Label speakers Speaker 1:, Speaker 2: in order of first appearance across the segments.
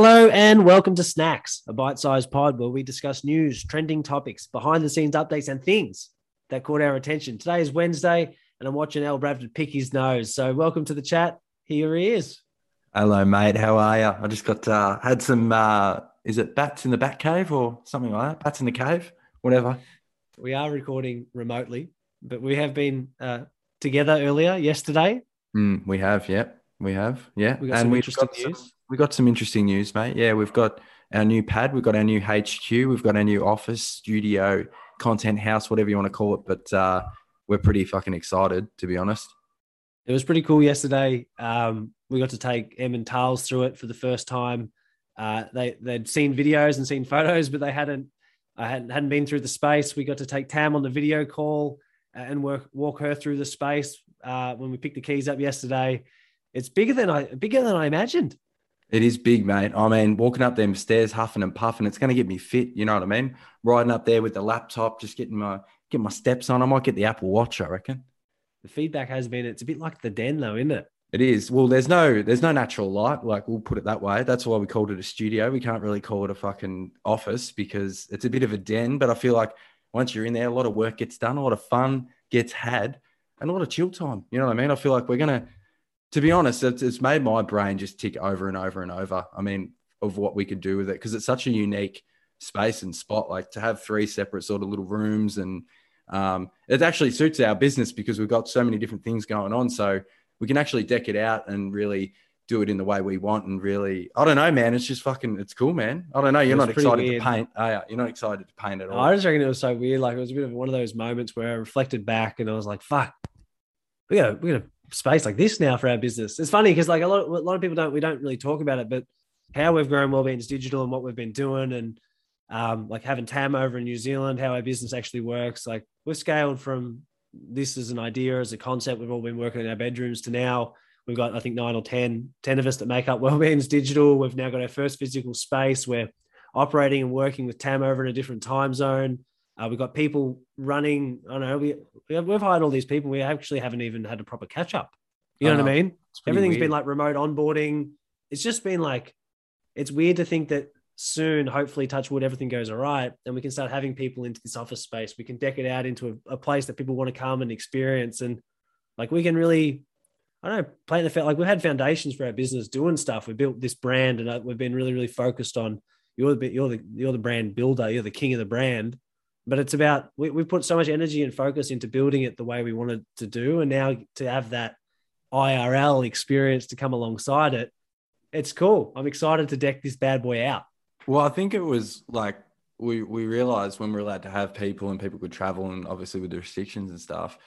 Speaker 1: Hello and welcome to Snacks, a bite sized pod where we discuss news, trending topics, behind the scenes updates, and things that caught our attention. Today is Wednesday, and I'm watching Al Bradford pick his nose. So, welcome to the chat. Here he is.
Speaker 2: Hello, mate. How are you? I just got uh, had some. Uh, is it bats in the bat cave or something like that? Bats in the cave, whatever.
Speaker 1: We are recording remotely, but we have been uh, together earlier yesterday.
Speaker 2: Mm, we have, yeah, we have, yeah,
Speaker 1: We got some interesting news.
Speaker 2: Some, we got some interesting news, mate. Yeah, we've got our new pad, we've got our new HQ, we've got our new office, studio, content house, whatever you want to call it. But uh, we're pretty fucking excited, to be honest.
Speaker 1: It was pretty cool yesterday. Um, we got to take Em and Tales through it for the first time. Uh, they they'd seen videos and seen photos, but they hadn't I hadn't, hadn't been through the space. We got to take Tam on the video call and work walk her through the space uh, when we picked the keys up yesterday. It's bigger than I bigger than I imagined.
Speaker 2: It is big, mate. I mean, walking up them stairs, huffing and puffing, it's going to get me fit. You know what I mean? Riding up there with the laptop, just getting my get my steps on. I might get the Apple Watch. I reckon.
Speaker 1: The feedback has been it's a bit like the den, though, isn't it?
Speaker 2: It is. Well, there's no there's no natural light. Like we'll put it that way. That's why we called it a studio. We can't really call it a fucking office because it's a bit of a den. But I feel like once you're in there, a lot of work gets done, a lot of fun gets had, and a lot of chill time. You know what I mean? I feel like we're gonna to be honest, it's, it's made my brain just tick over and over and over. I mean, of what we could do with it because it's such a unique space and spot. Like to have three separate sort of little rooms, and um, it actually suits our business because we've got so many different things going on. So we can actually deck it out and really do it in the way we want and really I don't know, man. It's just fucking it's cool, man. I don't know. You're not excited weird. to paint. Oh, yeah. You're not excited to paint at all.
Speaker 1: I just reckon it was so weird. Like it was a bit of one of those moments where I reflected back and I was like, fuck, we got we got a space like this now for our business. It's funny because like a lot of, a lot of people don't we don't really talk about it, but how we've grown Wellbeings Digital and what we've been doing and um, like having Tam over in New Zealand, how our business actually works. Like we've scaled from this as an idea, as a concept. We've all been working in our bedrooms to now we've got, I think, nine or 10, 10 of us that make up Wellbeings Digital. We've now got our first physical space. We're operating and working with Tam over in a different time zone. Uh, we've got people running. I don't know. We, we have, we've hired all these people. We actually haven't even had a proper catch up. You know uh, what I mean? Everything's weird. been like remote onboarding. It's just been like, it's weird to think that soon, hopefully, touch wood, everything goes all right, and we can start having people into this office space. We can deck it out into a, a place that people want to come and experience, and like we can really, I don't know, plant the fact like we've had foundations for our business doing stuff. We built this brand, and uh, we've been really, really focused on you're the you're the you're the brand builder, you're the king of the brand. But it's about we, we put so much energy and focus into building it the way we wanted to do, and now to have that IRL experience to come alongside it, it's cool. I'm excited to deck this bad boy out.
Speaker 2: Well, I think it was like we we realized when we are allowed to have people and people could travel, and obviously with the restrictions and stuff,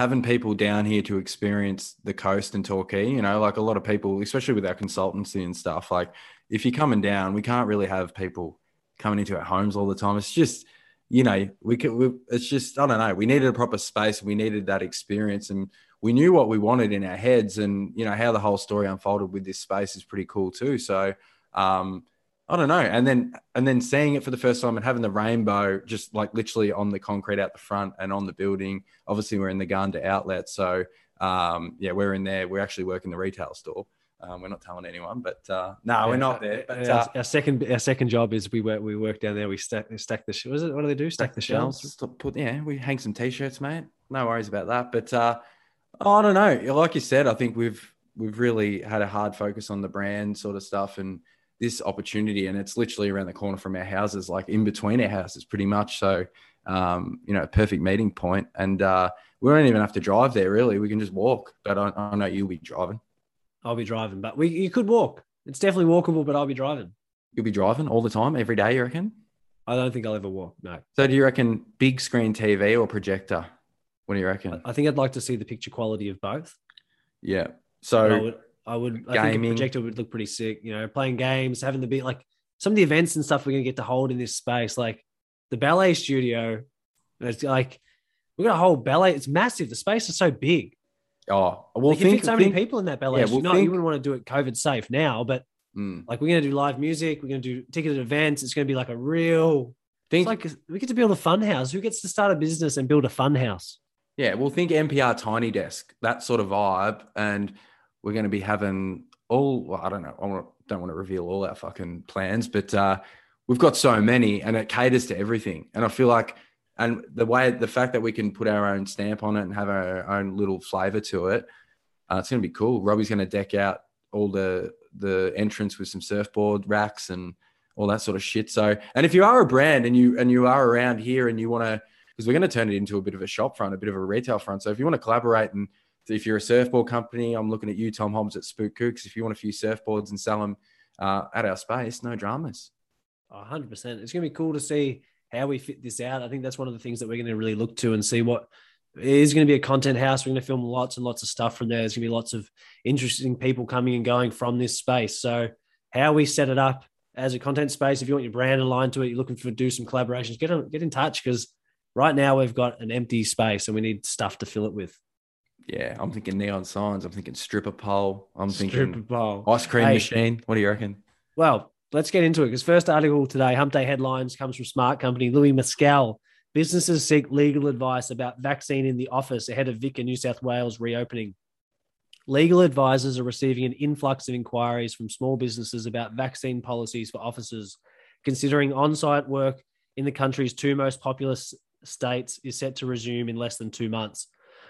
Speaker 2: having people down here to experience the coast and Torquay, you know, like a lot of people, especially with our consultancy and stuff, like if you're coming down, we can't really have people coming into our homes all the time. It's just, you know, we could, we, it's just, I don't know, we needed a proper space. We needed that experience and we knew what we wanted in our heads and, you know, how the whole story unfolded with this space is pretty cool too. So, um, I don't know. And then and then seeing it for the first time and having the rainbow just like literally on the concrete out the front and on the building. Obviously, we're in the Ganda outlet, so um, yeah, we're in there. We're actually working the retail store. Um, we're not telling anyone, but uh, no, yeah, we're not there. But,
Speaker 1: uh, our, second our second job is we work we work down there. We stack stack the was it what do they do? Stack, stack the shelves.
Speaker 2: Put yeah, we hang some t-shirts, mate. No worries about that. But uh, I don't know. Like you said, I think we've we've really had a hard focus on the brand sort of stuff and this opportunity and it's literally around the corner from our houses like in between our houses pretty much so um, you know a perfect meeting point and uh, we don't even have to drive there really we can just walk but i, I know you'll be driving
Speaker 1: i'll be driving but we you could walk it's definitely walkable but i'll be driving
Speaker 2: you'll be driving all the time every day you reckon
Speaker 1: i don't think i'll ever walk no
Speaker 2: so do you reckon big screen tv or projector what do you reckon
Speaker 1: i think i'd like to see the picture quality of both
Speaker 2: yeah so
Speaker 1: I would. Gaming. I think a projector would look pretty sick. You know, playing games, having the be like some of the events and stuff we're gonna get to hold in this space, like the ballet studio. It's like we've got a whole ballet. It's massive. The space is so big.
Speaker 2: Oh,
Speaker 1: well, like, think, fit so think, many people in that ballet. Yeah, we'll no, think, you wouldn't want to do it COVID safe now, but mm. like we're gonna do live music. We're gonna do ticketed events. It's gonna be like a real. Think, like we get to build a fun house. Who gets to start a business and build a fun house?
Speaker 2: Yeah, well, think NPR Tiny Desk, that sort of vibe, and we're going to be having all well, I don't know. I don't want to reveal all our fucking plans, but uh, we've got so many, and it caters to everything. And I feel like, and the way the fact that we can put our own stamp on it and have our own little flavor to it, uh, it's going to be cool. Robbie's going to deck out all the the entrance with some surfboard racks and all that sort of shit. So, and if you are a brand and you and you are around here and you want to, because we're going to turn it into a bit of a shop front, a bit of a retail front. So, if you want to collaborate and if you're a surfboard company, I'm looking at you, Tom Hobbs at Spook Kooks. If you want a few surfboards and sell them uh, at our space, no dramas.
Speaker 1: 100%. It's going to be cool to see how we fit this out. I think that's one of the things that we're going to really look to and see what is going to be a content house. We're going to film lots and lots of stuff from there. There's going to be lots of interesting people coming and going from this space. So, how we set it up as a content space, if you want your brand aligned to it, you're looking for do some collaborations, get on, get in touch because right now we've got an empty space and we need stuff to fill it with.
Speaker 2: Yeah, I'm thinking neon signs. I'm thinking stripper pole. I'm
Speaker 1: Stripper
Speaker 2: thinking
Speaker 1: pole.
Speaker 2: ice cream
Speaker 1: Hey.
Speaker 2: machine. What do you reckon?
Speaker 1: Well, let's get into it because first article today, Hump Day headlines comes from Smart Company. Lois Maskiell. Businesses seek legal advice about vaccine in the office ahead of Vic and New South Wales reopening. Legal advisors are receiving an influx of inquiries from small businesses about vaccine policies for offices, considering on site work in the country's two most populous states is set to resume in less than two months.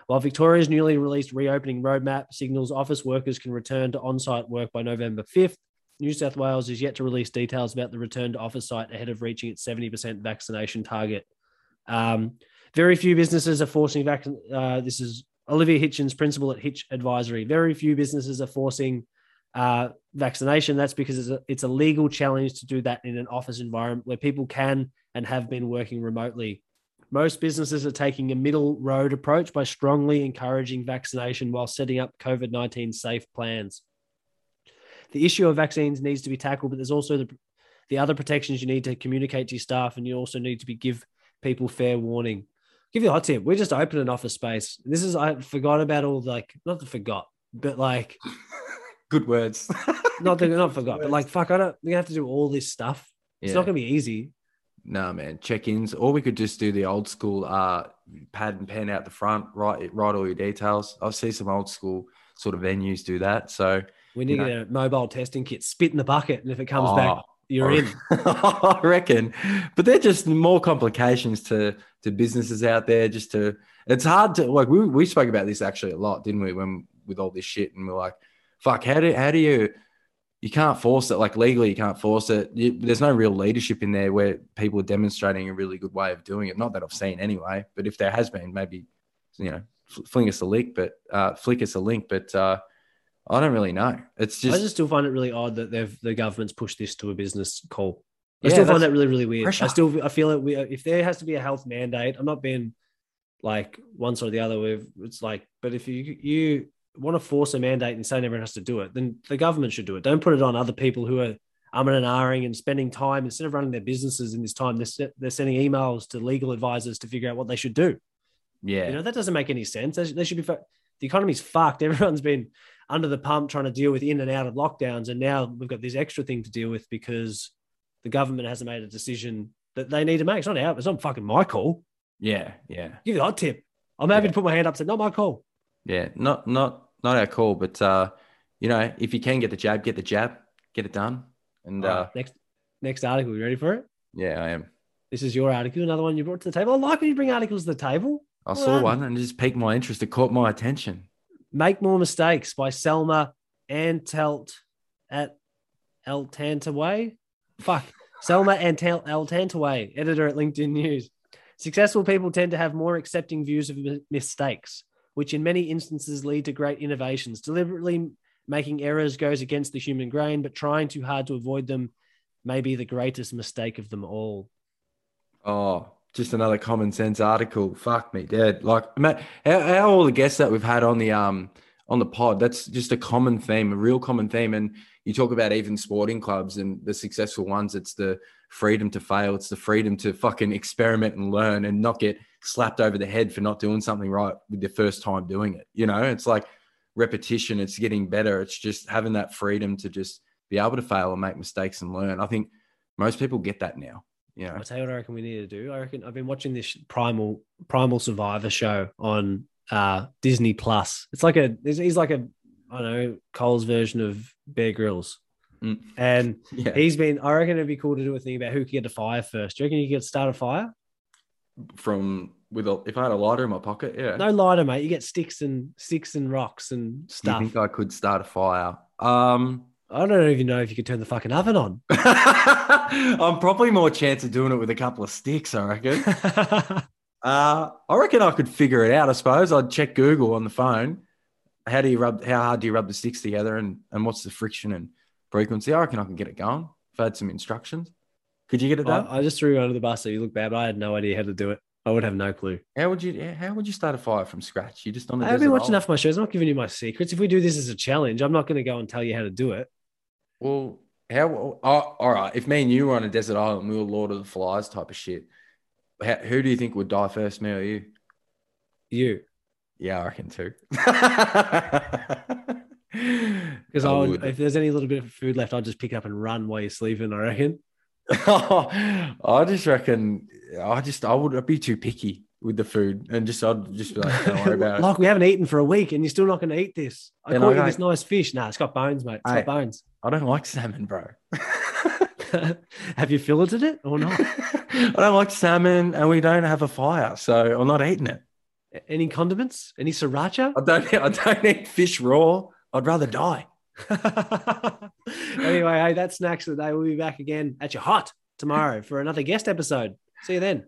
Speaker 1: While Victoria's newly released reopening roadmap signals office workers can return to on site work by November 5th, New South Wales is yet to release details about the return to office site ahead of reaching its 70% vaccination target. Um, very few businesses are forcing vac. Uh, this is Olivia Hitchens, principal at Hitch Advisory. Very few businesses are forcing uh, vaccination. That's because it's a, it's a legal challenge to do that in an office environment where people can and have been working remotely. Most businesses are taking a middle road approach by strongly encouraging vaccination while setting up COVID 19 safe plans. The issue of vaccines needs to be tackled, but there's also the, the other protections you need to communicate to your staff, and you also need to be give people fair warning. Give you a hot tip. We just opened an office space. This is I forgot about all like not the forgot, but like
Speaker 2: Good words.
Speaker 1: not the, not forgot, but like fuck, I don't. We have to do all this stuff. It's not gonna be easy.
Speaker 2: No, man. Check-ins, or we could just do the old school uh, pad and pen out the front, write write all your details. I see some old school sort of venues do that. So
Speaker 1: We need
Speaker 2: You
Speaker 1: get a mobile testing kit, spit in the bucket, and if it comes back,
Speaker 2: Oh,
Speaker 1: you're
Speaker 2: I-
Speaker 1: in.
Speaker 2: I reckon, but they're just more complications to to businesses out there. Just to, it's hard to like. We we spoke about this actually a lot, didn't we? When with all this shit, and we're like, fuck, how do how do you? You can't force it like legally. You can't force it. You, there's no real leadership in there where people are demonstrating a really good way of doing it. Not that I've seen anyway, but if there has been, maybe you know, fl- fling us a link, but uh, flick us a link. But uh, I don't really know. It's just
Speaker 1: I
Speaker 2: just
Speaker 1: still find it really odd that they've the government's pushed this to a business call. I
Speaker 2: Yeah,
Speaker 1: still find that really, really weird.
Speaker 2: pressure.
Speaker 1: I still I feel it. We, if there has to be a health mandate, I'm not being like one side or the other. With it's like, but if you you want to force a mandate and saying everyone has to do it, then the government should do it. Don't put it on other people who are umming and ahhing and spending time instead of running their businesses in this time. They're, they're sending emails to legal advisors to figure out what they should do.
Speaker 2: yeah.
Speaker 1: You know, that doesn't make any sense. They should, they should be, the economy's fucked. Everyone's been under the pump trying to deal with in and out of lockdowns. And now we've got this extra thing to deal with because the government hasn't made a decision that they need to make. It's not out. It's not fucking my call.
Speaker 2: yeah, yeah.
Speaker 1: Give you the hot tip. I'm happy
Speaker 2: Yeah.
Speaker 1: to put my hand up and say, not my call.
Speaker 2: Yeah, not not not our call, but uh, you know, if you can get the jab, get the jab, get it done. And
Speaker 1: All
Speaker 2: uh,
Speaker 1: next, next article. You ready for it?
Speaker 2: yeah, I am.
Speaker 1: This is your article. Another one you brought to the table. I like when you bring articles to the table.
Speaker 2: I
Speaker 1: Well
Speaker 2: saw one and it just piqued my interest. It caught my attention.
Speaker 1: Make More Mistakes by Selma Antelt at El Tantaway. Fuck. Selma Antel El Tantaway, editor at LinkedIn News. Successful people tend to have more accepting views of mistakes, which in many instances lead to great innovations. Deliberately making errors goes against the human grain, but trying too hard to avoid them may be the greatest mistake of them all.
Speaker 2: Oh, just another common sense article. Fuck me, dead. Like, Matt, how, how all the guests that we've had on the um on the pod, that's just a common theme, a real common theme. And you talk about even sporting clubs and the successful ones, it's the freedom to fail, it's the freedom to fucking experiment and learn and not get slapped over the head for not doing something right with the first time doing it. You know, it's like repetition, it's getting better. It's just having that freedom to just be able to fail and make mistakes and learn. I think most people get that now. Know,
Speaker 1: I'll tell you what I reckon we need to do. I reckon I've been watching this Primal Primal Survivor show on uh, Disney Plus. It's like a he's he's like a I don't know Cole's version of Bear Grylls,
Speaker 2: Mm.
Speaker 1: and
Speaker 2: Yeah.
Speaker 1: he's been. I reckon it'd be cool to do a thing about who can get a fire first. Do you reckon you could start a fire?
Speaker 2: From with a if I had a lighter in my pocket, yeah.
Speaker 1: No lighter, mate. You get sticks and sticks and rocks and
Speaker 2: Do you
Speaker 1: stuff.
Speaker 2: think I could start a fire? Um,
Speaker 1: I don't even know if you could turn the fucking oven on.
Speaker 2: I'm probably more chance of doing it with a couple of sticks. I reckon. Uh, I reckon I could figure it out. I suppose I'd check Google on the phone. How do you rub? How hard do you rub the sticks together, and and what's the friction and frequency? I reckon I can get it going. If I had some instructions, could you get it done?
Speaker 1: I, I just threw you under the bus so you look bad, but I had no idea how to do it. I would have no clue.
Speaker 2: how would you? How would you start a fire from scratch? You just on.
Speaker 1: I've been watching enough of my shows. I'm not giving you my secrets. If we do this as a challenge, I'm not going to go and tell you how to do it.
Speaker 2: Well, how? Oh, all right. If me and you were on a desert island, we were Lord of the Flies type of shit. How, who do you think would die first, me or you?
Speaker 1: You,
Speaker 2: Yeah, I reckon too.
Speaker 1: because I, would, if there's any little bit of food left, I'd just pick it up and run while you're sleeping. I reckon.
Speaker 2: I just reckon I just I would be too picky with the food and just I'd just be like, don't worry about it.
Speaker 1: like we haven't eaten for a week, and you're still not going to eat this. I
Speaker 2: And
Speaker 1: caught
Speaker 2: I
Speaker 1: you this nice fish. Nah, it's got bones, mate. It's
Speaker 2: Hey.
Speaker 1: got bones.
Speaker 2: I don't like salmon, bro.
Speaker 1: have you filleted it or not?
Speaker 2: I don't like salmon and we don't have a fire, so I'm not eating it.
Speaker 1: Any condiments? Any sriracha?
Speaker 2: I don't I don't eat fish raw. I'd rather die.
Speaker 1: anyway, hey, that's snacks of the day. We'll be back again at your hot tomorrow for another guest episode. See you then.